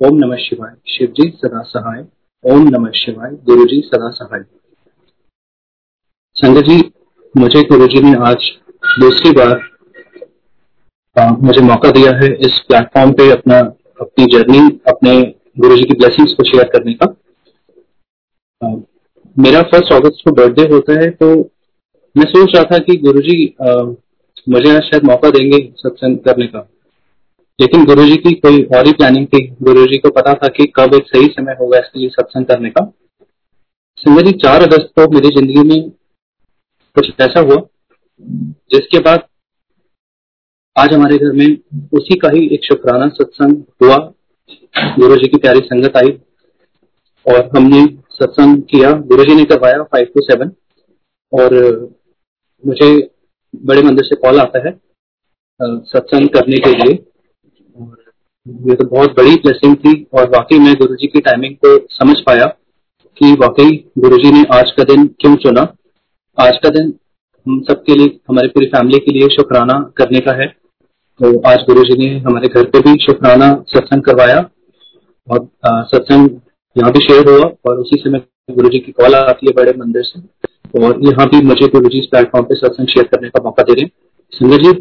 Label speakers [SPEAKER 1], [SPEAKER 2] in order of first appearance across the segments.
[SPEAKER 1] ओम नमः शिवाय। शिव जी सदा सहाय। ओम नमः शिवाय। गुरु जी सदा सहाय। संगत जी मुझे गुरु जी ने आज दूसरी बार आ, मुझे मौका दिया है इस प्लेटफॉर्म पे अपना अपनी जर्नी अपने गुरु जी की ब्लेसिंग्स को शेयर करने का। आ, मेरा फ़र्स्ट अगस्त को बर्थडे होता है तो मैं सोच रहा था कि गुरु जी मुझे आज शायद मौका देंगे सत्संग करने का। लेकिन गुरु जी की कोई और ही प्लानिंग थी। गुरु जी को पता था कि कब एक सही समय होगा इसके लिए सत्संग करने का। संजय जी चार अगस्त को मेरी ज़िंदगी में कुछ ऐसा हुआ, जिसके बाद आज हमारे घर में उसी का ही एक शुक्राना सत्संग हुआ। गुरु जी की प्यारी संगत आई और हमने सत्संग किया। गुरु जी ने करवाया फाइव टू सेवन और मुझे बड़े मंदिर से कॉल आता है सत्संग करने के लिए। ये तो बहुत बड़ी ब्लेसिंग थी और वाकई मैं गुरु जी की टाइमिंग को समझ पाया कि वाकई गुरु जी ने आज का दिन क्यों चुना। आज का दिन हम सबके लिए, हमारी पूरी फैमिली के लिए शुक्राना करने का है। तो आज गुरु जी ने हमारे घर पे भी शुक्राना सत्संग करवाया और सत्संग यहाँ भी शेयर हुआ और उसी समय गुरु जी की कॉल आती है बड़े मंदिर से। और यहाँ भी मुझे गुरु जी इस प्लेटफॉर्म पे सत्संग शेयर करने का मौका दे रहे हैं। संजय जी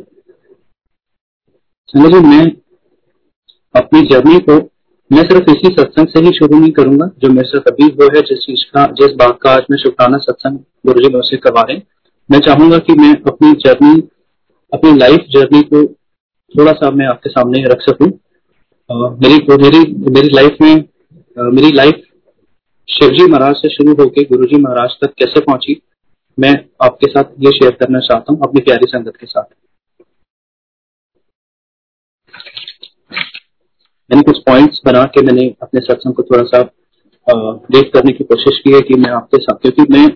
[SPEAKER 1] संजय जी, मैं अपनी जर्नी को मैं सिर्फ़ इसी सत्संग से ही शुरू नहीं करूँगा, जो मेरे साथ अभी वो है जिस चीज़ का, जिस बात का आज मैं शुक्राना सत्संग गुरु जी मुझसे करवा रहे मैं चाहूँगा कि मैं अपनी जर्नी अपनी लाइफ जर्नी को थोड़ा सा मैं आपके सामने रख सकूँ। मेरी मेरी मेरी लाइफ में मेरी लाइफ शिवजी महाराज से शुरू होकर गुरु जी महाराज तक कैसे पहुँची, मैं आपके साथ ये शेयर करना चाहता हूँ, अपनी प्यारी संगत के साथ। मैंने कुछ पॉइंट्स बना के मैंने अपने सत्संग को थोड़ा सा देख करने की कोशिश की है कि मैं आपके साथ, क्योंकि मैं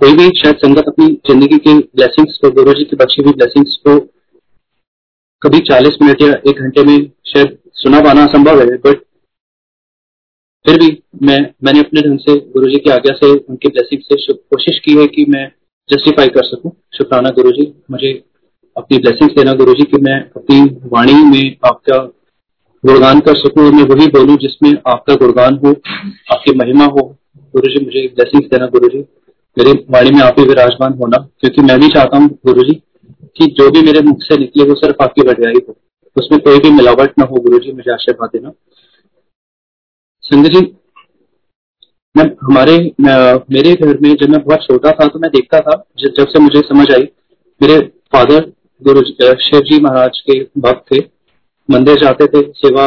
[SPEAKER 1] कोई भी शायद संगत अपनी ज़िंदगी के ब्लेसिंग्स को, गुरु जी की बख्शी हुई ब्लेसिंग्स को कभी 40 मिनट या एक घंटे में शायद सुना पाना असंभव है बट फिर भी मैं, मैंने अपने ढंग से गुरु जी की आज्ञा से, उनकी ब्लेसिंग से कोशिश की है कि मैं जस्टिफाई कर सकूँ। शुक्राना गुरु जी, मुझे अपनी ब्लेसिंग देना गुरु जी की मैं अपनी वाणी में आपका गुणगान कर सकूँ और मैं वही बोलूँ जिसमें आपका गुणगान हो, आपकी महिमा हो। गुरु जी मुझे ब्लेसिंग देना गुरु जी मेरी वाणी में आप ही विराजमान होना, क्योंकि मैं भी चाहता हूँ गुरु जी कि जो भी मेरे मुख से निकले, वो सिर्फ़ आपकी बढ़ियाई हो। उसमें कोई भी मिलावट ना हो गुरु जी मुझे आशीर्वाद देना। संजय जी, मैं हमारे मेरे घर में जब मैं बहुत छोटा था तो मैं देखता था, जब से मुझे समझ आई, मेरे फादर गुरु शिव जी महाराज के भक्त थे। मंदिर जाते थे, सेवा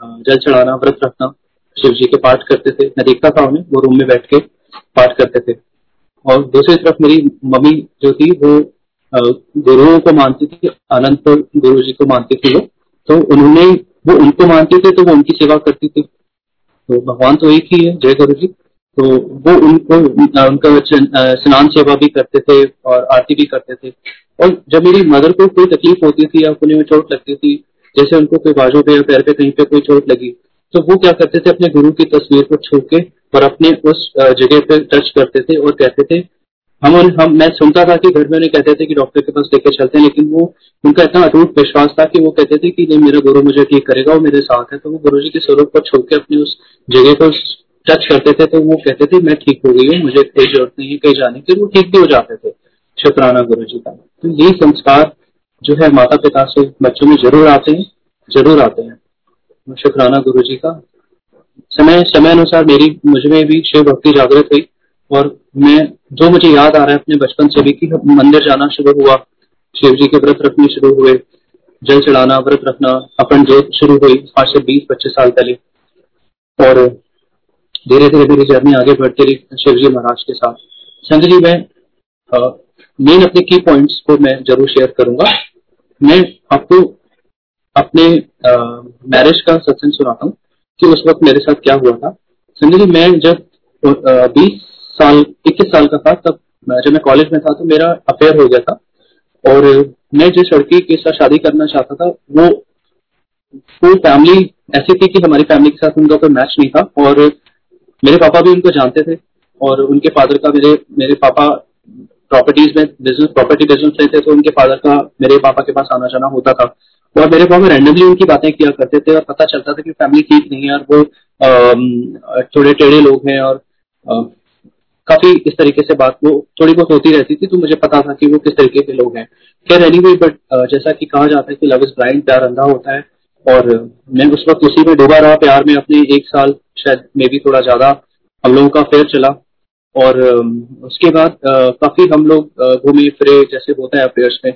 [SPEAKER 1] जल चढ़ाना, व्रत रखना, शिव जी के पाठ करते थे। मैं देखता था उन्हें, वो रूम में बैठ के पाठ करते थे। और दूसरी तरफ़ मेरी मम्मी जो थी, वो गुरुओं को मानती थी अनंत गुरु जी को मानती थी वो। तो उन्होंने, वो उनको मानते थे तो वो उनकी सेवा करती थी। तो भगवान तो एक ही है, जय गुरु जी। तो वो उनको उनका स्नान सेवा भी करते थे और आरती भी करते थे। और जब मेरी मदर को कोई तकलीफ़ होती थी या कोने में चोट लगती थी जैसे उनको कोई बाजू पे या पैर पे कहीं पे कोई चोट लगी तो वो क्या करते थे, अपने गुरु की तस्वीर को छू के और अपने उस जगह पे टच करते थे और कहते थे, हम हम, मैं सुनता था कि घर में उन्हें कहते थे कि डॉक्टर के पास लेके चलते हैं, लेकिन वो, उनका इतना अटूट विश्वास था कि वो कहते थे कि नहीं, मेरा गुरु मुझे ठीक करेगा वो मेरे साथ है तो वो गुरु जी के स्वरूप को छोड़ के अपनी उस जगह को टच करते थे तो वो कहते थे, मैं ठीक हो गई हूँ, मुझे कोई ज़रूरत नहीं है, कहीं जाने की वो ठीक भी हो जाते थे, शुक्राना गुरु जी का। तो यही संस्कार जो है माता पिता से बच्चों में ज़रूर आते हैं, ज़रूर आते हैं। शुक्राना गुरु जी का। समय समय अनुसार मेरी मुझमें भी शिव भक्ति जागृत हुई और मैं, जो मुझे याद आ रहा है अपने बचपन से भी कि मंदिर जाना शुरू हुआ शिव जी के व्रत रखने शुरू हुए, जल चढ़ाना, व्रत रखना, अपन जोत शुरू हुई आज से बीस, पच्चीस साल पहले। और धीरे धीरे धीरे जर्नी आगे बढ़ती रही शिव जी महाराज के साथ। संजय जी, मैं मेन अपने की पॉइंट्स को मैं ज़रूर शेयर करूँगा। मैं आपको अपने मैरिज का सत्संग सुनाता हूँ कि उस वक्त मेरे साथ क्या हुआ था। संजय जी, मैं जब बीस साल, इक्कीस साल का था, तब जब मैं कॉलेज में था तो मेरा अफेयर हो गया था। और मैं जिस लड़की के साथ शादी करना चाहता था, वो वो फैमिली ऐसी थी कि हमारी फैमिली के साथ उनका कोई मैच नहीं था। और मेरे पापा भी उनको जानते थे, और उनके फादर का मेरे मेरे पापा प्रॉपर्टीज़ में बिज़नेस प्रॉपर्टी बिज़नेस थे तो उनके फादर का, मेरे पापा के पास आना जाना होता था। और मेरे पापा रैंडमली उनकी बातें किया करते थे और पता चलता था कि फैमिली ठीक नहीं है और वो थोड़े टेढ़े लोग हैं और काफ़ी इस तरीके से बात वो थोड़ी बहुत होती रहती थी तो मुझे पता था कि वो किस तरीके के लोग हैं। खैर एनी बट जैसा कि कहा जाता है कि लव इज़ ब्लाइंड प्यार अंधा होता है। और मैं उस वक्त उसी में डूबा रहा, प्यार में अपने एक साल, शायद मे भी थोड़ा ज़्यादा हम लोगों का फेयर चला। और उसके बाद काफ़ी हम लोग घूमे, फिरे, जैसे होता है अफेयर्स में।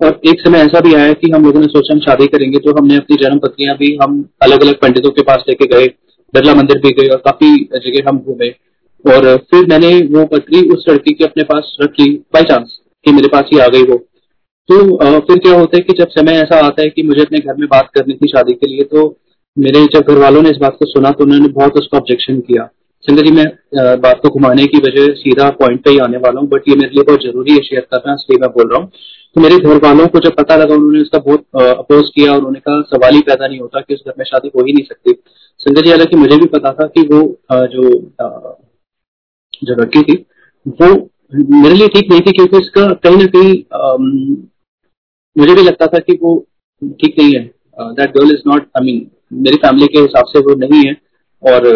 [SPEAKER 1] और एक समय ऐसा भी आया कि हम लोगों ने सोचा हम शादी करेंगे तो हमने अपनी जन्म पत्रियाँ भी हम अलग अलग पंडितों के पास लेके गए, बिरला मंदिर भी गए और काफ़ी जगह हम घूमे। और फिर मैंने वो पत्री उस लड़की के अपने पास रख ली बाई चांस कि मेरे पास ही आ गई वो। तो फिर क्या होता है कि जब समय ऐसा आता है कि मुझे अपने घर में बात करनी थी शादी के लिए तो मेरे जब घर वालों ने इस बात को सुना तो उन्होंने बहुत उसका ऑब्जेक्शन किया। संगत जी मैं बात को घुमाने की वजह सीधा पॉइंट पे ही आने वाला हूँ बट ये मेरे लिए बहुत ज़रूरी है शेयर करना, इसलिए मैं बोल रहा हूँ। तो मेरे घर वालों को जब पता लगा, उन्होंने उसका बहुत अपोज किया और उन्होंने कहा, सवाल ही पैदा नहीं होता कि उस घर में शादी हो ही नहीं सकती। संगत जी हालाँकि मुझे भी पता था कि वो जो जो लड़की थी, वो मेरे लिए ठीक नहीं थी क्योंकि इसका कहीं ना कहीं मुझे भी लगता था कि वो ठीक नहीं है। That girl is not I mean मेरी फैमिली के हिसाब से वो नहीं है, और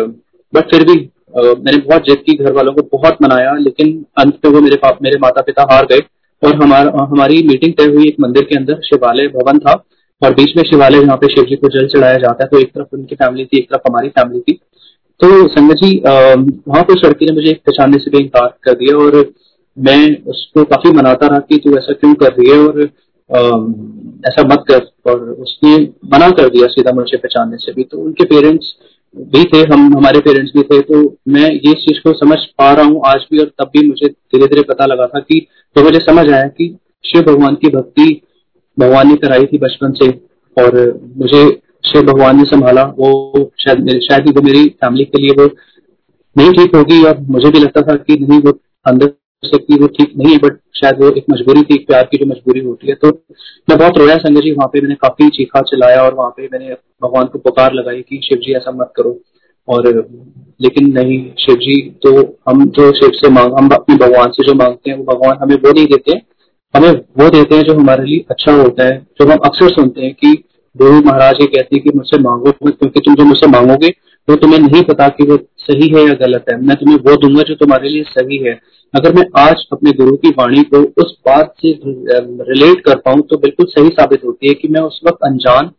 [SPEAKER 1] बट फिर भी मैंने बहुत जिद की घर वालों को बहुत मनाया, लेकिन अंत में वो मेरे मेरे माता पिता हार गए और हमारा हमारी मीटिंग तय हुई एक मंदिर के अंदर, शिवालय भवन था और बीच में शिवालय जहाँ पे शिव जी को जल चढ़ाया जाता है तो एक तरफ़ उनकी फैमिली थी, एक तरफ़ हमारी फैमिली थी। तो संगत जी वहाँ पर लड़की ने मुझे एक पहचानने से भी इनकार कर दिया और मैं उसको काफ़ी मनाता रहा कि तू ऐसा क्यों कर रही है और ऐसा मत कर और उसने मना कर दिया सीधा मुझे पहचानने से भी। तो उनके पेरेंट्स भी थे, हम हमारे पेरेंट्स भी थे तो मैं ये चीज़ को समझ पा रहा हूँ आज भी और तब भी मुझे धीरे धीरे पता लगा था कि तो मुझे समझ आया कि शिव भगवान की भक्ति भगवान ने कराई थी बचपन से और मुझे शिव भगवान ने संभाला। वो शायद शायद वो मेरी फैमिली के लिए वो नहीं ठीक होगी और मुझे भी लगता था कि नहीं, वो अंदर से कि वो ठीक नहीं है बट शायद वो एक मजबूरी थी प्यार की जो मजबूरी होती है। तो मैं बहुत रोया संजय जी, वहाँ पे मैंने काफ़ी चीखा चलाया और वहाँ पे मैंने भगवान को पुकार लगाई कि शिव जी ऐसा मत करो। और लेकिन नहीं, शिव जी तो हम जो शिव से मांग, हम अपने भगवान से जो मांगते हैं, वो भगवान हमें वो नहीं देते। हमें वो देते हैं जो हमारे लिए अच्छा होता है, जो हम अक्सर सुनते हैं कि गुरु महाराज ये कहती है कि मुझसे मांगो, क्योंकि तुम जो मुझसे मांगोगे, वो तुम्हें नहीं पता कि वो सही है या गलत है। मैं तुम्हें वो दूँगा जो तुम्हारे लिए सही है। अगर मैं आज अपने गुरु की वाणी को उस बात से रिलेट कर पाऊँ तो बिल्कुल सही साबित होती है कि मैं उस वक्त अनजान,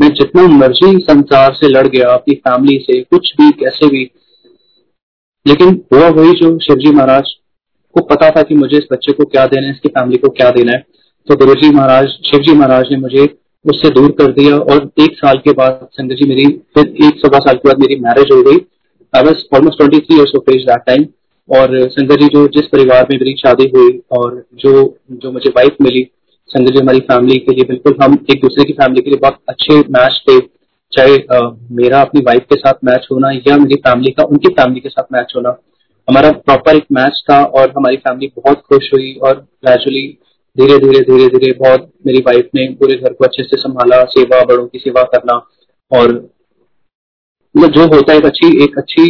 [SPEAKER 1] मैं जितना मर्ज़ी संसार से लड़ गया, अपनी फैमिली से, कुछ भी, कैसे भी। लेकिन हुआ वही जो शिवजी महाराज को पता था कि मुझे इस बच्चे को क्या देना है, इसकी फैमिली को क्या देना है। तो गुरु जी महाराज शिवजी महाराज ने मुझे उससे दूर कर दिया और एक साल के बाद संगत जी मेरी, फिर एक सवा साल के बाद मेरी मैरिज हो गई। I was almost twenty three years of age that time और संगत जी जो जिस परिवार में मेरी शादी हुई और जो जो मुझे वाइफ मिली संगत जी हमारी फैमिली के लिए बिल्कुल हम एक दूसरे की फैमिली के लिए बहुत अच्छे मैच थे। चाहे मेरा अपनी वाइफ के साथ मैच होना या मेरी फैमिली का, उनकी फैमिली के साथ मैच होना। हमारा प्रॉपर एक मैच था और हमारी फैमिली बहुत खुश हुई और ग्रेजुअली धीरे धीरे धीरे धीरे बहुत मेरी वाइफ ने पूरे घर को अच्छे से संभाला, सेवा, बड़ों की सेवा करना और मतलब जो होता है एक अच्छी एक अच्छी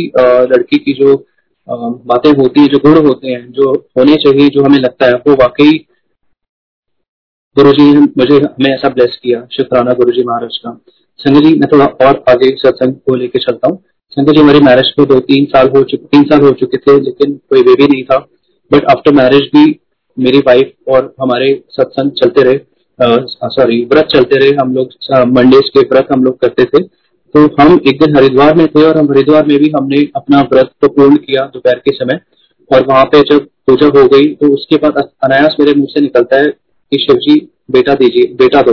[SPEAKER 1] लड़की की जो बातें होती है, जो गुण होते हैं, जो होने चाहिए, जो हमें लगता है, वो वाकई गुरु जी मुझे, हमें ऐसा ब्लेस किया, शुक्राना गुरु जी महाराज का। संजय जी, मैं थोड़ा और आगे सत्संग को लेकर चलता हूँ। संजय जी, हमारी मैरिज को दो, तीन साल हो चुके, तीन साल हो चुके थे, लेकिन कोई बेबी नहीं था। बट आफ्टर मैरिज भी मेरी वाइफ और हमारे सत्संग चलते रहे सॉरी व्रत चलते रहे, हम लोग मंडेज के व्रत हम लोग करते थे। तो हम एक दिन हरिद्वार में थे और हम हरिद्वार में भी हमने अपना व्रत तो पूर्ण किया दोपहर के समय। और वहाँ पे जब पूजा हो गई तो उसके बाद अनायास मेरे मुँह से निकलता है कि शिव जी, बेटा दीजिए, बेटा दो।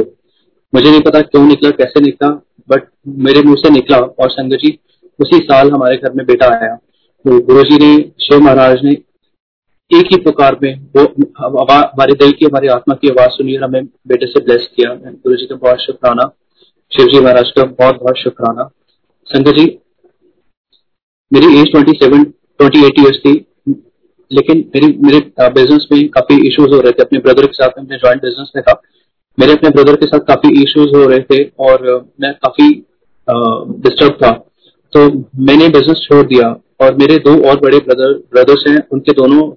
[SPEAKER 1] मुझे नहीं पता क्यों निकला, कैसे निकला बट मेरे मुँह से निकला और संगत जी, उसी साल हमारे घर में बेटा आया। तो गुरु जी ने, शिव महाराज ने एक ही पुकार में वो हमारे दिल की, हमारी आत्मा की आवाज़ सुनी और हमें बेटे से ब्लेस किया। गुरु जी का बहुत शुक्राना, शिव जी महाराज का बहुत बहुत शुक्राना। संजय जी, मेरी age twenty seven twenty eight years थी, लेकिन मेरी, मेरे बिज़नेस में काफ़ी इश्यूज़ हो रहे थे। अपने ब्रदर के साथ अपने ज्वाइंट बिज़नेस में था। मेरे अपने ब्रदर के साथ काफ़ी इश्यूज़ हो रहे थे और मैं काफ़ी डिस्टर्ब था। तो मैंने बिज़नेस छोड़ दिया और मेरे दो और बड़े ब्रदर ब्रदर्स हैं, उनके दोनों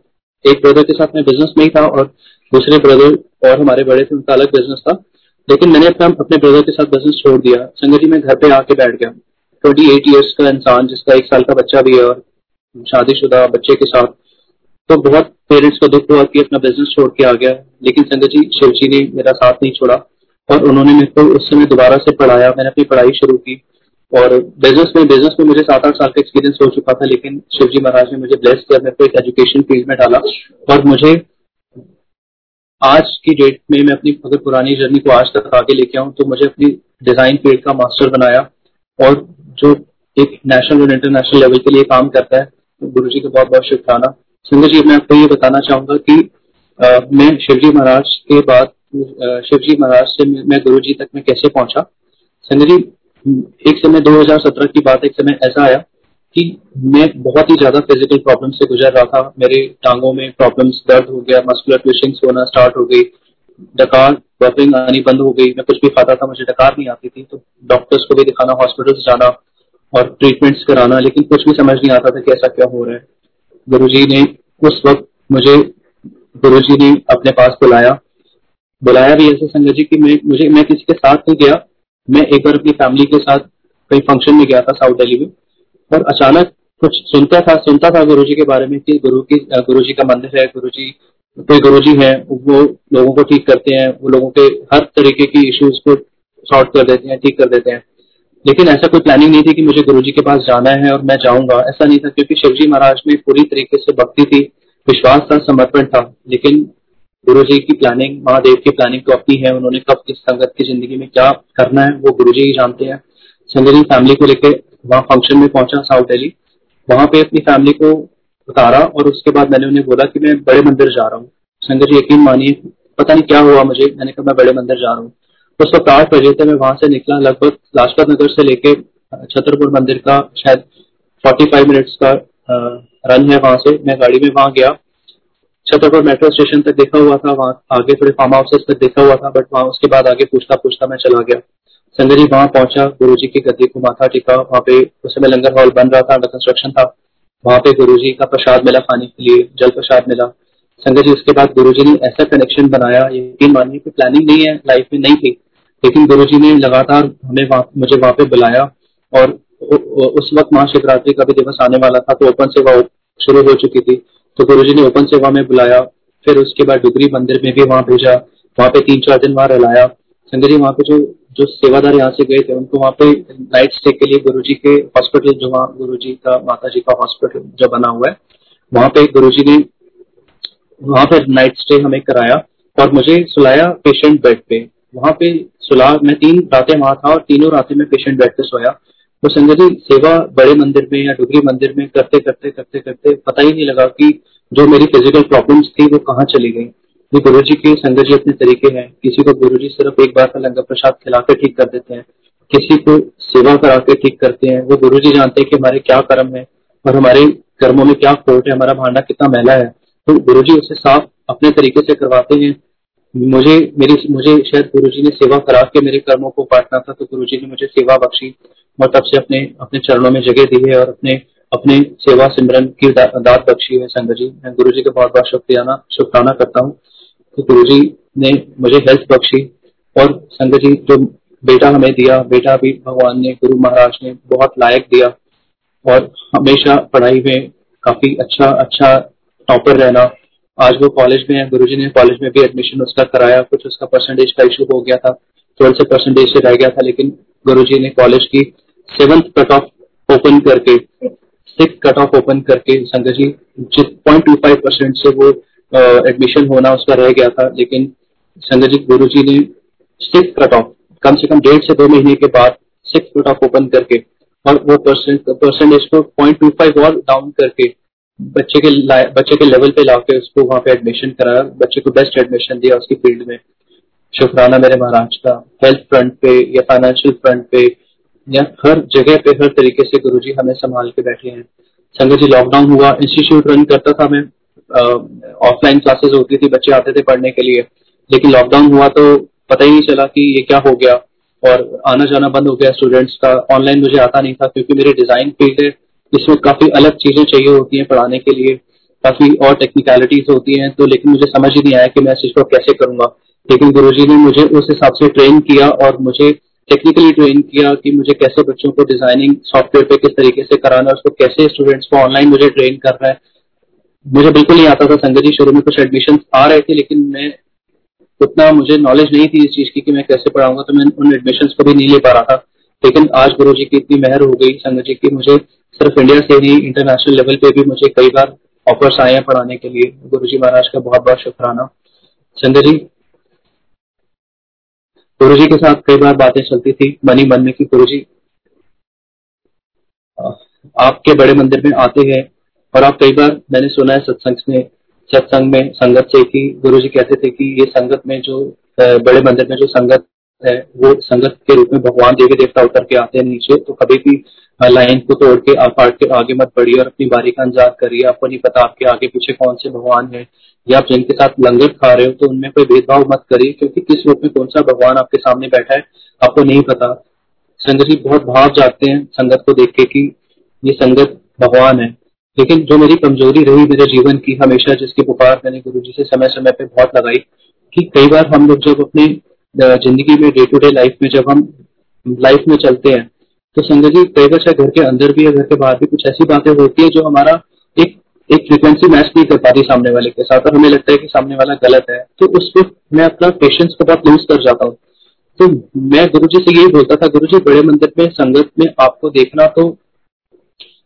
[SPEAKER 1] एक ब्रदर के साथ मैं बिज़नेस में ही था और दूसरे ब्रदर और हमारे बड़े थे उनका अलग बिज़नेस था। लेकिन मैंने अपना, अपने ब्रदर के साथ बिज़नेस छोड़ दिया। संगत जी मैं घर पे आके बैठ गया। ट्वेंटी एट ईयर्स का इंसान जिसका एक साल का बच्चा भी है और शादीशुदा बच्चे के साथ। तो बहुत पेरेंट्स को दुख हुआ कि अपना बिज़नेस छोड़ के आ गया। लेकिन संगत जी, शिव जी ने मेरा साथ नहीं छोड़ा और उन्होंने मेरे को उस समय दोबारा से पढ़ाया। मैंने अपनी पढ़ाई शुरू की। और बिज़नेस में बिज़नेस में मुझे सात आठ साल का एक्सपीरियंस हो चुका था लेकिन शिवजी महाराज ने मुझे ब्लेस किया मेरे को एक एजुकेशन फ़ील्ड में डाला। और मुझे आज की डेट में मैं अपनी अगर पुरानी जर्नी को आज तक आगे लेके आऊँ तो मुझे अपनी डिज़ाइन फ़ील्ड का मास्टर बनाया। और जो एक नेशनल और इंटरनेशनल लेवल के लिए काम करता है गुरु जी का बहुत बहुत शुक्राना। सुंदर जी मैं आपको ये बताना चाहूँगा कि आ, मैं शिवजी महाराज के बाद शिवजी महाराज से मैं गुरु जी तक मैं कैसे पहुँचा? संजय जी एक समय 2017 की बात, एक समय ऐसा आया कि मैं बहुत ही ज़्यादा फ़िज़िकल प्रॉब्लम से गुजर रहा था। मेरे टांगों में प्रॉब्लम्स दर्द हो गया मस्कुलर ट्विशिंग्स होना स्टार्ट हो गई, डकार बर्फिंग आनी बंद हो गई। मैं कुछ भी खाता था, मुझे डकार नहीं आती थी तो डॉक्टर्स को भी दिखाना हॉस्पिटल्स जाना और ट्रीटमेंट्स कराना, लेकिन कुछ भी समझ नहीं आता था कि ऐसा क्या हो रहा है। गुरु ने उस वक्त मुझे गुरु ने अपने पास बुलाया। बुलाया भी ऐसे संगत जी की मैं, मुझे, मैं किसी के साथ नहीं गया। मैं एक बार अपनी फैमिली के साथ कहीं फ़ंक्शन में गया था साउथ दिल्ली में, और अचानक कुछ सुनता था सुनता था गुरु के बारे में कि गुरु की गुरु का मंदिर है गुरु जी कोई गुरु जी है, वो लोगों को ठीक करते हैं, वो लोगों के हर तरीके की इश्यूज़ को सॉल्व कर देते हैं, ठीक कर देते हैं। लेकिन ऐसा कोई प्लानिंग नहीं थी कि मुझे गुरु के पास जाना है और मैं जाऊँगा। ऐसा नहीं था, क्योंकि शिवजी महाराज में पूरी तरीके से भक्ति थी, विश्वास था, समर्पण था, लेकिन गुरु जी की प्लानिंग महादेव की प्लानिंग तो अपनी है, उन्होंने कब किस संगत की ज़िंदगी में क्या करना है, वो गुरु जी ही जानते हैं। संजय जी फैमिली को लेकर वहाँ फ़ंक्शन में पहुँचा साउथ दिल्ली। वहाँ पे अपनी फैमिली को उतारा और उसके बाद मैंने उन्हें बोला कि मैं बड़े मंदिर जा रहा हूँ। संजय जी यकीन मानिए, पता नहीं क्या हुआ मुझे, मैंने कहा मैं बड़े मंदिर जा रहा हूँ। उस वक्त आठ बजे थे मैं वहाँ से निकला, लगभग लाजपत नगर से लेके छतरपुर मंदिर का शायद फोर्टी फाइव मिनट्स का रन है वहाँ से। मैं गाड़ी में वहाँ गया। छतरपुर मेट्रो स्टेशन तक देखा हुआ था, वहाँ आगे थोड़े फार्म हाउसेस तक देखा हुआ था बट वहाँ उसके बाद आगे पूछता पूछता मैं चला गया। संजय जी वहाँ पहुँचा गुरु जी की गद्दी को माथा टिका, वहाँ पे उस समय लंगर हॉल बन रहा था अंडर कंस्ट्रक्शन था। वहाँ पे गुरु जी का प्रसाद मिला खाने के लिए, जल प्रसाद मिला। संजय जी उसके बाद गुरु जी ने ऐसा कनेक्शन बनाया, यकीन मानिए की प्लानिंग नहीं है लाइफ में नहीं थी। लेकिन गुरु जी ने लगातार हमें मुझे वहाँ पे बुलाया और उस वक्त महाशिवरात्रि का भी दिवस आने वाला था तो ओपन सेवा शुरू हो चुकी थी। तो गुरु जी ने ओपन सेवा में बुलाया, फिर उसके बाद डुगरी मंदिर में भी वहाँ भेजा, वहाँ पे तीन चार दिन वहाँ रहलाया। संजय जी, वहाँ पे जो जो सेवादार यहाँ से गए थे, उनको वहाँ पे नाइट स्टे के लिए गुरु जी के हॉस्पिटल जो वहाँ गुरु जी का माता जी का हॉस्पिटल जो बना हुआ है, वहाँ पे गुरु जी ने, वहाँ पे नाइट स्टे हमें कराया और मुझे सुलाया पेशेंट बेड पे। वहाँ पे सुला, मैं तीन रातें वहाँ था और तीनों रातें में पेशेंट बेड पे सोया। तो संजय जी, सेवा बड़े मंदिर में या डुगरी मंदिर में करते करते करते करते पता ही नहीं लगा कि जो मेरी फ़िज़िकल प्रॉब्लम्स थी वो कहाँ चली गई। ये गुरु जी के संगत जी अपने तरीके हैं। किसी को गुरु जी सिर्फ़ एक बार का लंगर प्रसाद खिला के ठीक कर देते हैं। किसी को सेवा करा के ठीक करते हैं। वो गुरु जी जानते हैं कि हमारे क्या कर्म है और हमारे कर्मों में क्या खोट है, हमारा भांडा कितना मैला है। तो गुरु जी उसे साफ़ अपने तरीके से करवाते हैं। मुझे, मेरी, मुझे शायद गुरु जी ने सेवा करा के मेरे कर्मों को काटना था तो गुरु जी ने मुझे सेवा बख्शी और तब से अपने अपने चरणों में जगह दी है और अपने अपने सेवा सिमरन की दात बख्शी है संगत जी। मैं गुरु जी का बहुत बहुत शुक्रियाना शुक्राना करता हूँ कि गुरु जी ने मुझे हेल्थ बख्शी और संगत जी, जो बेटा हमें दिया, बेटा भी भगवान ने, गुरु महाराज ने बहुत लायक दिया और हमेशा पढ़ाई में काफ़ी अच्छा अच्छा टॉपर रहना आज वो कॉलेज में है, गुरुजी ने कॉलेज में भी एडमिशन उसका कराया, कुछ उसका परसेंटेज का इशू हो गया था ट्वेल्थ से परसेंटेज से रह गया था, लेकिन गुरु जी ने कॉलेज की सेवंथ कट ऑफ़ ओपन करके सिक्स कट ऑफ़ ओपन करके, संगत जी पॉइंट टू फाइव परसेंट से वो एडमिशन होना उसका रह गया था, लेकिन संगत जी गुरु जी ने सिक्स कट ऑफ़ कम से कम डेढ़ से दो महीने के बाद सिक्स कट ऑफ़ ओपन करके, और वो परसेंटेज को पॉइंट टू फाइव और डाउन करके बच्चे के बच्चे के लेवल पे लाके उसको वहाँ पे एडमिशन कराया। बच्चे को बेस्ट एडमिशन दिया उसकी फ़ील्ड में। शुक्राना मेरे महाराज का। हेल्थ फ्रंट पे या फाइनेंशियल फ्रंट पे या हर जगह पे हर तरीके से गुरु जी हमें संभाल के बैठे हैं। संगत जी लॉकडाउन हुआ। इंस्टीट्यूट रन करता था मैं। ऑफलाइन क्लासेस होती थी, बच्चे आते थे पढ़ने के लिए। लेकिन लॉकडाउन हुआ तो पता ही नहीं चला कि ये क्या हो गया। और आना जाना बंद हो गया। स्टूडेंट्स का ऑनलाइन मुझे आता नहीं था क्योंकि मेरी डिज़ाइन फ़ील्ड है। इसमें काफ़ी अलग चीज़ें चाहिए होती हैं पढ़ाने के लिए, काफ़ी और टेक्निकलिटीज होती हैं तो लेकिन मुझे समझ ही नहीं आया कि मैं इस चीज़ को कैसे करूँगा। लेकिन गुरुजी ने मुझे उस हिसाब से ट्रेन किया और मुझे टेक्निकली ट्रेन किया कि मुझे कैसे बच्चों को डिज़ाइनिंग सॉफ्टवेयर पे किस तरीके से कराना है, उसको कैसे स्टूडेंट्स को ऑनलाइन मुझे ट्रेन करना है। मुझे बिल्कुल नहीं आता था, संगत जी शुरू में कुछ एडमिशन आ रहे थे, लेकिन मैं उतना मुझे नॉलेज नहीं थी इस चीज़ की कि मैं कैसे पढ़ाऊँगा तो मैं उन एडमिशन को भी नहीं ले पा रहा था। लेकिन आज गुरु जी की इतनी मेहर हो गई, संगत जी की मुझे सिर्फ़ इंडिया से ही इंटरनेशनल लेवल पे भी मुझे कई बार ऑफर्स आए हैं पढ़ाने के लिए। गुरु जी महाराज का बहुत बहुत शुक्राना। संगत जी, गुरु जी के साथ कई बार बातें चलती थी, मनी मन में की गुरु जी आपके बड़े मंदिर में आते हैं और आप कई बार, मैंने सुना है सत्संग में सत्संग में संगत से कि गुरु जी कहते थे कि ये संगत में जो बड़े मंदिर में जो संगत है, वो संगत के रूप में भगवान देवी देवता उतर के आते हैं नीचे तो कभी भी लाइन को तोड़ के, आप काट के आगे मत बढ़िए और अपनी बारी का इंतज़ार करिए। आपको नहीं पता आपके आगे पीछे कौन से भगवान है। या आप जिनके साथ लंगर खा रहे हो तो उनमें कोई भेदभाव मत करिए, क्योंकि किस रूप में कौन सा भगवान आपके सामने बैठा है, आपको नहीं पता। संगत जी, बहुत भाव जाते हैं संगत को देख के कि ये संगत भगवान है। लेकिन जो मेरी कमज़ोरी रही मेरे जीवन की, हमेशा जिसकी पुकार मैंने गुरु जी से समय समय पे बहुत लगाई, कि कई बार हम लोग जब अपनी ज़िंदगी में डे टू डे लाइफ में जब हम लाइफ में चलते हैं तो संगत जी कई बार घर के अंदर भी या घर के बाहर भी कुछ ऐसी बातें होती है जो हमारा एक एक फ्रीक्वेंसी मैच नहीं कर पाती सामने वाले के साथ और हमें लगता है कि सामने वाला गलत है। तो उस वक्त मैं अपना पेशेंस को बहुत लूज कर जाता हूँ। तो मैं गुरु जी से यही बोलता था गुरु जी बड़े मंदिर में, संगत में आपको देखना तो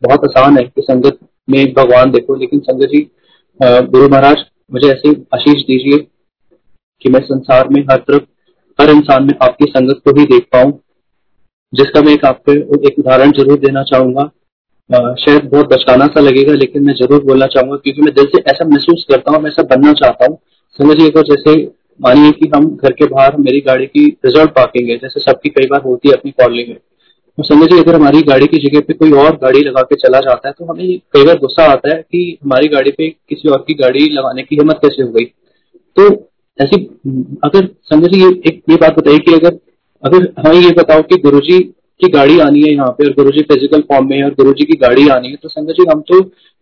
[SPEAKER 1] बहुत आसान है कि संगत में भगवान देखो, लेकिन संगत जी गुरु महाराज, मुझे ऐसे आशीष दीजिए कि मैं संसार में हर तरफ़ हर इंसान में आपकी संगत को ही देख पाऊँ जिसका मैं एक आपको एक उदाहरण ज़रूर देना चाहूँगा। शायद बहुत बचकाना सा लगेगा, लेकिन मैं ज़रूर बोलना चाहूँगा, क्योंकि मैं दिल से ऐसा महसूस करता हूँ, मैं ऐसा बनना चाहता हूँ। समझिए अगर जैसे मानिए कि हम घर के बाहर मेरी गाड़ी की रिज़ल्ट पार्किंग जैसे सबकी कई बार होती है अपनी कॉलोनी में। तो समझिए अगर हमारी गाड़ी की जगह पे कोई और गाड़ी लगा के चला जाता है तो हमें कई बार गुस्सा आता है कि हमारी गाड़ी पे किसी और की गाड़ी लगाने की हिम्मत कैसे हो गई। तो ऐसी, अगर समझिए एक, ये बात बताइए कि अगर अगर हमें ये बताओ कि गुरुजी की गाड़ी आनी है यहाँ पे और गुरुजी फ़िज़िकल फॉर्म में है और गुरुजी की गाड़ी आनी है तो संगत जी हम तो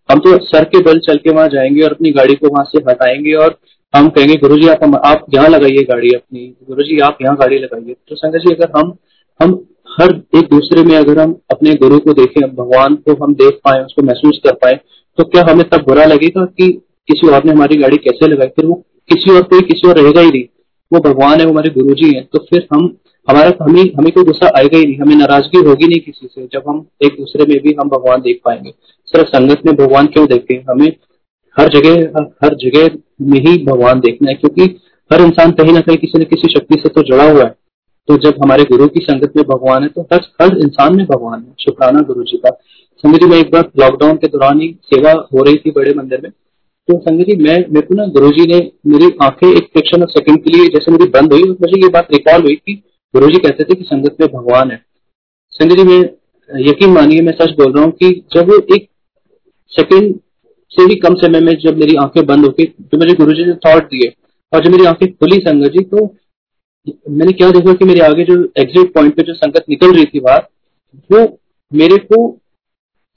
[SPEAKER 1] हम तो सर के बल चल के वहाँ जाएँगे और अपनी गाड़ी को वहाँ से हटाएँगे और हम कहेंगे गुरु जी आप आप यहाँ लगाइए गाड़ी अपनी गुरु जी आप यहाँ गाड़ी लगाइए। तो संगत जी अगर हम हम हर एक दूसरे में अगर हम अपने गुरु को देखें, भगवान को हम देख पाए, उसको महसूस कर पाए तो क्या हमें तब बुरा लगेगा कि किसी और ने हमारी गाड़ी कैसे लगाई? फिर वो किसी और कोई किसी और रहेगा ही नहीं। वो भगवान है, वो हमारे गुरु जी है। तो फिर हम, हमारा, हमें हमें कोई गुस्सा आएगा ही नहीं। हमें नाराज़गी होगी नहीं किसी से, जब हम एक दूसरे में भी हम भगवान देख पाएँगे। सिर्फ़ संगत में भगवान क्यों देखते हैं? हमें हर जगह हर जगह में ही भगवान देखना है, क्योंकि हर इंसान कहीं ना कहीं किसी न किसी शक्ति से तो जुड़ा हुआ है। तो जब हमारे गुरु की संगत में भगवान है तो हर हर इंसान में भगवान है। शुक्राना गुरु जी का। जी में एक बार लॉकडाउन के दौरान ही सेवा हो रही थी बड़े मंदिर में। तो संगत जी, मैं, मेरे को ना गुरु जी ने मेरी आँखें एक फ्रिक्शन ऑफ़ सेकंड के लिए, जैसे मेरी बंद हुई मुझे ये बात रिकॉल हुई कि गुरु जी कहते थे कि संगत में भगवान है। संगत जी, में यकीन मानिए, मैं सच बोल रहा हूँ कि जब एक सेकंड से भी कम समय में जब मेरी आँखें बंद हो गई तो मुझे गुरु जी ने थॉट दिए, और जब मेरी आँखें खुली संगत जी तो मैंने क्या देखा कि मेरे आगे जो एग्जिट पॉइंट पे जो संगत निकल रही थी बाहर वो मेरे को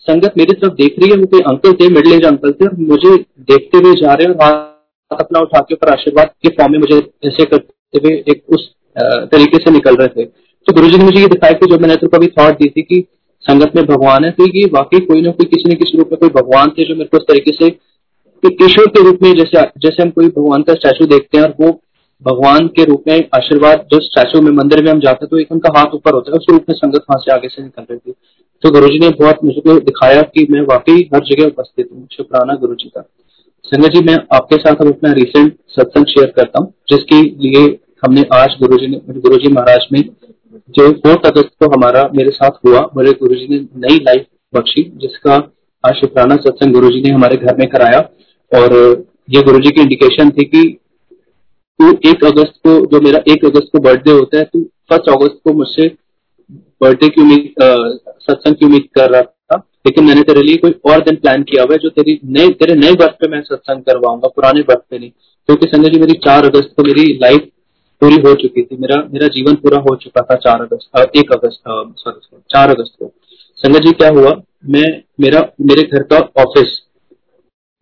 [SPEAKER 1] संगत मेरी तरफ़ देख रही है, वो कोई अंकल थे मिडिल एज अंकल थे, और मुझे देखते हुए जा रहे हैं और अपना उठा के ऊपर आशीर्वाद के फॉर्म में मुझे ऐसे करते हुए एक उस तरीके से निकल रहे थे। तो गुरु जी ने मुझे ये दिखाया कि जो मैंने तो कभी थॉट दी थी कि संगत में भगवान है तो ये वाकई कोई ना कोई किसी न किसी रूप में कोई भगवान थे जो मेरे को इस तरीके से ईश्वर के रूप में जैसे जैसे हम कोई भगवान का स्टैचू देखते हैं और वो भगवान के रूप में आशीर्वाद जो स्टैचू में मंदिर में हम जाते तो एक उनका हाथ ऊपर होता है उस रूप में संगत वहाँ से आगे से निकल रही थी। तो गुरु जी ने बहुत मुझे दिखाया कि मैं वाकई हर जगह उपस्थित हूँ शुक्राना गुरु जी का। संगत जी, मैं आपके साथ अब अपना रिसेंट सत्संग शेयर करता हूँ, जिसके लिए हमने आज गुरु जी ने गुरु जी महाराज में जो फोर्थ अगस्त को हमारा, मेरे साथ हुआ मेरे गुरु जी ने नई लाइफ बख्शी, जिसका आज शुक्राना सत्संग गुरु जी ने हमारे घर में कराया। और ये गुरु जी की इंडिकेशन थी कि तू एक अगस्त को, जो मेरा एक अगस्त को बर्थडे होता है, तू फ़र्स्ट अगस्त को मुझसे बर्थडे की उम्मीद सत्संग की उम्मीद कर रहा था, लेकिन मैंने तेरे लिए कोई और दिन प्लान किया हुआ है, जो तेरी नए, तेरे नए बर्थ पे मैं सत्संग करवाऊँगा, पुराने बर्थ पे नहीं। क्योंकि तो संजय जी, मेरी चार अगस्त को मेरी लाइफ पूरी हो चुकी थी, मेरा मेरा जीवन पूरा हो चुका था चार अगस्त एक अगस्त सॉरी चार अगस्त को। संजय जी, क्या हुआ? मैं, मेरा, मेरे घर का ऑफ़िस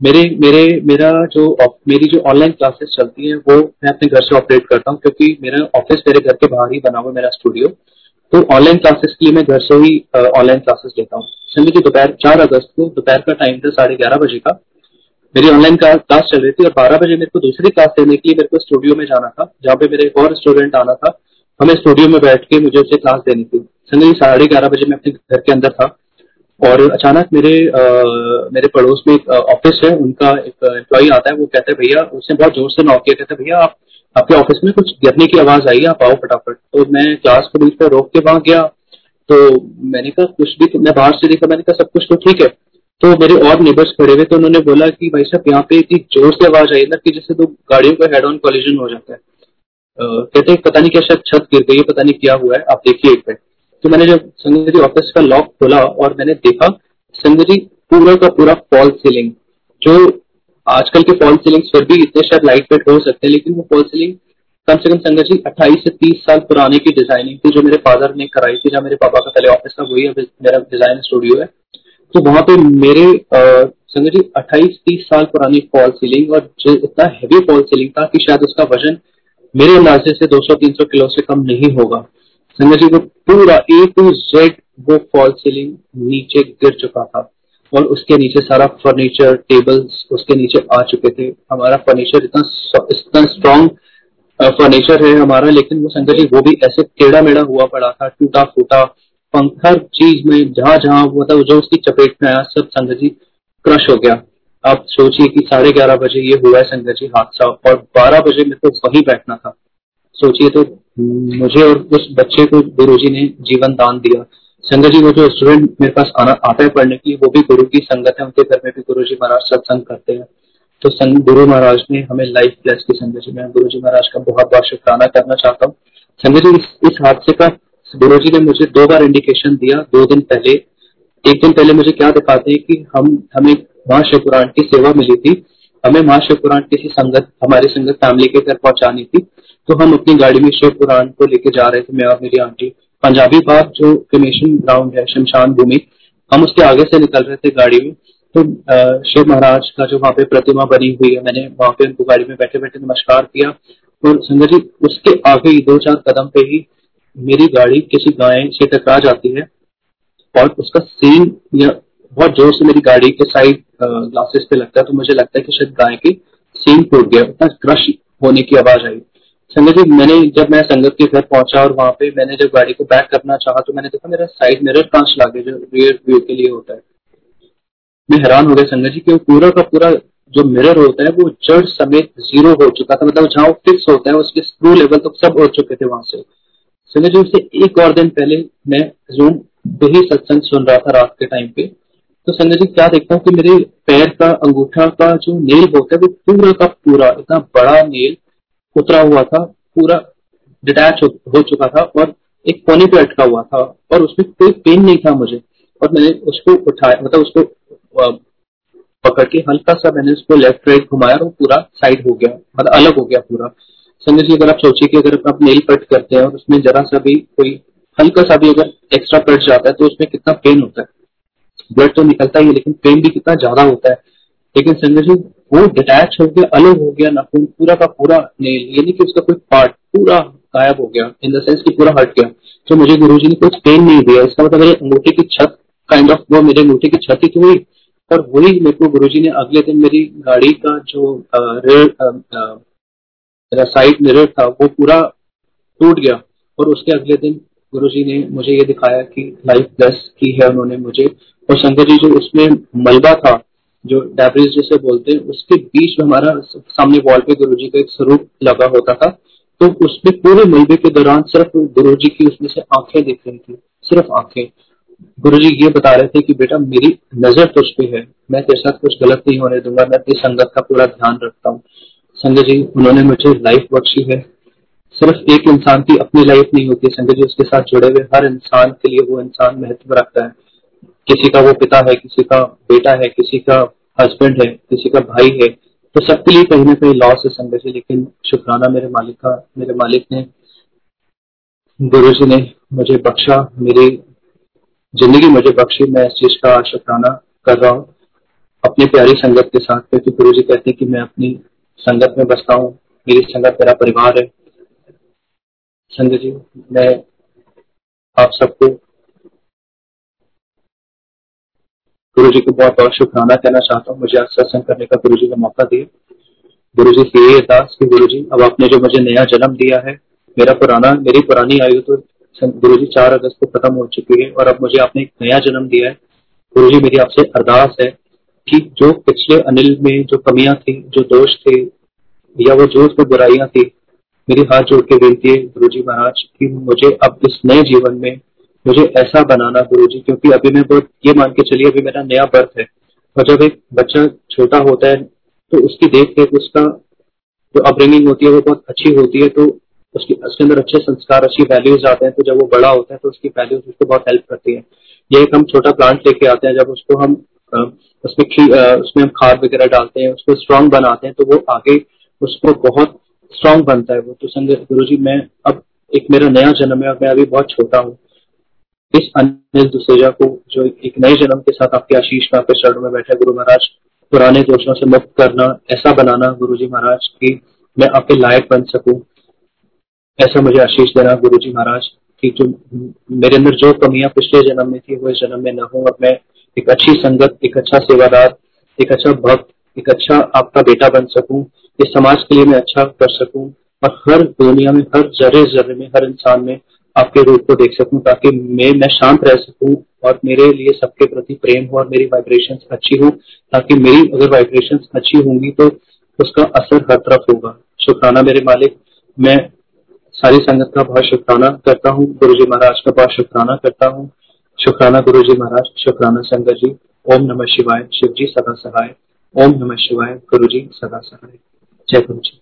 [SPEAKER 1] मेरे मेरे, मेरा जो मेरी जो ऑनलाइन क्लासेस चलती हैं, वो मैं अपने घर से ऑपरेट करता हूँ क्योंकि मेरा ऑफ़िस मेरे घर के बाहर ही बना हुआ मेरा स्टूडियो तो ऑनलाइन क्लासेस के लिए मैं घर से ही ऑनलाइन क्लासेस लेता हूँ। संडे की दोपहर, चार अगस्त को दोपहर का टाइम था साढ़े ग्यारह बजे का। मेरी ऑनलाइन क्लास चल रही थी और बारह बजे मेरे को दूसरी क्लास लेने के लिए मेरे को स्टूडियो में जाना था, जहाँ पे मेरे एक और स्टूडेंट आना था। हमें स्टूडियो में बैठ के मुझे उसे क्लास देनी थी। संडे साढ़े ग्यारह बजे मैं अपने घर के अंदर था। और अचानक मेरे आ, मेरे पड़ोस में एक ऑफ़िस है उनका एक एम्प्लॉय आता है वो कहता है भैया उसने बहुत ज़ोर से नॉक किया। कहता है भैया आप आपके ऑफ़िस में कुछ गिरने की आवाज़ आई आप आओ फटाफट। तो मैं क्लास को बीच में रोक के वहाँ गया। तो मैंने कहा कुछ भी तो मैं बाहर से देखा? मैंने कहा सब कुछ तो ठीक है। तो मेरे और नेबर्स खड़े हुए तो उन्होंने बोला कि भाई साहब यहाँ पे इतनी ज़ोर से आवाज़ आई ना कि जैसे दो गाड़ियों का हेड ऑन कॉलिजन हो जाता है। कहते हैं पता नहीं क्या शायद छत गिर गई है पता नहीं क्या हुआ है। आप देखिए एक मिनट तो मैंने जब संजय जी ऑफ़िस का लॉक खोला और मैंने देखा संजय जी पूरा का पूरा फॉल सीलिंग जो आजकल के फॉल सीलिंग फिर भी इतने शायद लाइट वेट हो सकते हैं, लेकिन वो फॉल सीलिंग कम से कम संगत जी अट्ठाईस से तीस साल पुराने की डिज़ाइनिंग थी जो मेरे फादर ने कराई थी, जहाँ मेरे पापा का पहले ऑफ़िस था, वही अब मेरा डिज़ाइन स्टूडियो है। तो वहाँ पे मेरे संगत जी अट्ठाईस तीस साल पुरानी फॉल सीलिंग और जो इतना हैवी फॉल सीलिंग था कि शायद उसका वज़न मेरे अंदाजे से 200-300 किलो से कम नहीं होगा। संजय जी को पूरा ए टू जेड वो फॉल सीलिंग नीचे गिर चुका था और उसके नीचे सारा फर्नीचर टेबल्स उसके नीचे आ चुके थे। हमारा फर्नीचर इतना इतना स्ट्रॉन्ग फर्नीचर है हमारा, लेकिन वो संजय जी, वो भी ऐसे टेढ़ा मेढ़ा हुआ पड़ा था टूटा फूटा हर चीज़ में जहाँ जहाँ वो था, जो उसकी चपेट में आया, सब संजय जी क्रश हो गया। आप सोचिए कि साढ़े ग्यारह बजे ये हुआ है संजय जी, हादसा, और बारह बजे मेरे को वही बैठना था। सोचिए तो मुझे और उस बच्चे को गुरु जी ने जीवन दान दिया। संगत जी वो जो स्टूडेंट मेरे पास आना आता है पढ़ने के वो भी गुरु की संगत है उनके घर में भी गुरु जी महाराज सत्संग करते हैं। तो संग गुरु महाराज ने हमें लाइफ प्लस की संगत जी। मैं गुरु जी महाराज का बहुत बहुत शुक्राना करना चाहता हूँ। संगत जी इस, इस हादसे का गुरु जी ने मुझे दो बार इंडिकेशन दिया दो दिन पहले। एक दिन पहले मुझे क्या दिखाते हैं कि हम हमें महाशिवपुराण की सेवा मिली थी। हमें महाशिवपुराण किसी संगत, हमारी संगत फैमिली के घर पहुंचानी थी तो हम अपनी गाड़ी में शिव पुराण को लेके जा रहे थे, मैं और मेरी आंटी। पंजाबी बाग जो क्रिमेशन ग्राउंड है, शमशान भूमि, हम उसके आगे से निकल रहे थे गाड़ी में। तो शिव महाराज का जो वहाँ पे प्रतिमा बनी हुई है, मैंने वहाँ पे उनको गाड़ी में बैठे बैठे नमस्कार किया। और संगत जी, उसके आगे ही दो चार कदम पे ही मेरी गाड़ी किसी गाय से टकरा जाती है और उसका सीन या बहुत ज़ोर से मेरी गाड़ी के साइड ग्लासेस पे लगता है तो मुझे लगता है कि शायद गाय की सीन टूट गया, उतना क्रश होने की आवाज़ आई। संगत जी, मैंने जब मैं संगत के घर पहुँचा और वहाँ पे मैंने जब गाड़ी को बैक करना चाहा तो मैंने देखा मेरा साइड मिरर कांच लागे जो रियर व्यू के लिए होता है। मैं हैरान हो गया संगत जी, क्योंकि पूरा का पूरा जो मिरर होता है, वो जड़ समेत ज़ीरो हो चुका था मतलब जहाँ फिक्स होता है, उसके स्क्रू लेवल तो सब हो चुके थे वहाँ से। संगत जी, उससे एक और दिन पहले मैं जूम पे ही सत्संग सुन रहा था रात के टाइम पे। तो संजय जी क्या देखता हूँ कि मेरे पैर का अंगूठा का जो नेल होता है वो पूरा का पूरा इतना बड़ा नेल उतरा हुआ था पूरा डिटैच हो, चुका था और एक कोने पे अटका हुआ था और उसमें कोई पेन नहीं था मुझे। और मैंने उसको उठाया मतलब उसको पकड़ के हल्का सा मैंने उसको लेफ़्ट राइट घुमाया और पूरा साइड हो गया मतलब अलग हो गया पूरा। संजय जी अगर आप सोचिए कि अगर आप नेल कट करते हैं और उसमें जरा सा भी कोई हल्का सा भी अगर एक्स्ट्रा कट जाता है तो उसमें कितना पेन होता है। ब्लड तो निकलता ही है, लेकिन पेन भी कितना ज़्यादा होता है। लेकिन जी, वो डिटैच हो गया अलग हो गया, नाखून पूरा का पूरा नेल यानी कि उसका कोई पार्ट पूरा गायब हो गया इन द सेंस कि पूरा हट गया। तो मुझे गुरु ने कुछ पेन नहीं दिया, इसका मतलब मेरे अंगूठे की छत काइंड ऑफ़ वो मेरे अंगूठे की छत ही हुई और वही मेरे को गुरु ने अगले दिन मेरी गाड़ी का जो मेरा साइड मिरर था, वो पूरा टूट गया, और उसके अगले दिन गुरु जी ने मुझे ये दिखाया कि लाइफ प्लस की है उन्होंने मुझे और शंकर जी जो उसमें मलबा था, जो डायब्रीज जिसे बोलते हैं, उसके बीच में हमारा सामने वॉल पे गुरु जी का एक स्वरूप लगा होता था। तो उसमें पूरे मलबे के दौरान सिर्फ़ गुरु जी की उसमें से आँखें दिख रही थी, सिर्फ़ आँखें। गुरु जी ये बता रहे थे कि बेटा मेरी नज़र तुझ पे है, मैं तेरे साथ कुछ गलत नहीं होने दूँगा, मैं तेरी संगत का पूरा ध्यान रखता हूँ। संजय जी, उन्होंने मुझे लाइफ बख्शी है। सिर्फ़ एक इंसान की अपनी लाइफ नहीं होती संजय जी उसके साथ जुड़े हुए, हर इंसान के लिए वो इंसान महत्व रखता है। किसी का वो पिता है, किसी का बेटा है, किसी का हस्बैंड है, किसी का भाई है तो सबके लिए कहीं ना कहीं लॉस है संघर्ष है लेकिन शुक्राना मेरे मालिक का, मेरे मालिक ने, गुरु जी ने मुझे बख्शा, मेरी ज़िंदगी मुझे बख्शी। मैं इस चीज़ का शुक्राना कर रहा हूँ अपनी प्यारी संगत के साथ, क्योंकि गुरु जी कहते हैं कि मैं अपनी संगत में बसता हूँ, मेरी संगत मेरा परिवार है। संगत जी, मैं आप सबको गुरु जी को बहुत बहुत शुक्राना कहना चाहता हूँ। मुझे आज सत्संग करने का गुरु जी का मौका दिया। गुरु जी से यही अरदास की गुरु जी, अब आपने जो मुझे नया जन्म दिया है, मेरा पुराना, मेरी पुरानी आयु तो गुरु जी चार अगस्त को खत्म हो चुकी है और अब मुझे आपने एक नया जन्म दिया है। गुरु जी मेरी आपसे अरदास है कि जो पिछले अनिल में जो कमियाँ थी, जो दोष थे, या वो जो उसमें बुराइयाँ थी, मेरी हाथ जोड़ के बेनती है गुरु जी महाराज की मुझे अब इस नए जीवन में मुझे ऐसा बनाना गुरु जी क्योंकि अभी मैं बहुत ये मान के चलिए, अभी मेरा नया बर्थ है। और जब एक बच्चा छोटा होता है तो उसकी देख रेख उसका जो अपब्रिंगिंग होती है, वो बहुत अच्छी होती है तो उसकी, उसके अंदर अच्छे संस्कार, अच्छी वैल्यूज़ आते हैं तो जब वो बड़ा होता है तो उसकी वैल्यूज़ उसको बहुत हेल्प करती है। ये एक हम छोटा प्लांट लेके आते हैं, जब उसको हम उसमें उसमें हम खाद वगैरह डालते हैं, उसको स्ट्रांग बनाते हैं तो वो आगे उसको बहुत स्ट्रांग बनता है वो। तो संग गुरु जी मैं अब एक मेरा नया जन्म है, और मैं अभी बहुत छोटा हूँ। इस अनिल दुसेजा को जो एक नए जन्म के साथ आपके आशीष में, आपके शरण में बैठे गुरु महाराज, पुराने दोषों से मुक्त करना, ऐसा बनाना गुरु जी महाराज की मैं आपके लायक बन सकूँ। ऐसा मुझे आशीष देना गुरु जी महाराज कि जो मेरे अंदर जो कमियाँ पिछले जन्म में थी, वो इस जन्म में न हो और मैं एक अच्छी संगत, एक अच्छा सेवादार, एक अच्छा भक्त, एक अच्छा आपका बेटा बन सकूँ। इस समाज के लिए मैं अच्छा कर सकूँ। और हर दुनिया में, हर जर्रे जर्रे में, हर इंसान में आपके रूप को देख सकूँ, ताकि मैं मैं शांत रह सकूँ और मेरे लिए सबके प्रति प्रेम हो और मेरी वाइब्रेशन अच्छी हो। ताकि मेरी अगर वाइब्रेशन अच्छी होंगी तो उसका असर हर तरफ़ होगा। शुक्राना मेरे मालिक। मैं सारी संगत का बहुत शुक्राना करता हूँ। गुरु जी महाराज का बहुत शुक्राना करता हूँ। शुक्राना गुरु जी महाराज, शुक्राना संगत जी। ओम नमः शिवाय। शिव जी सदा सहाय। ओम नमः शिवाय। गुरु जी सदा सहाय। जय गुरु जी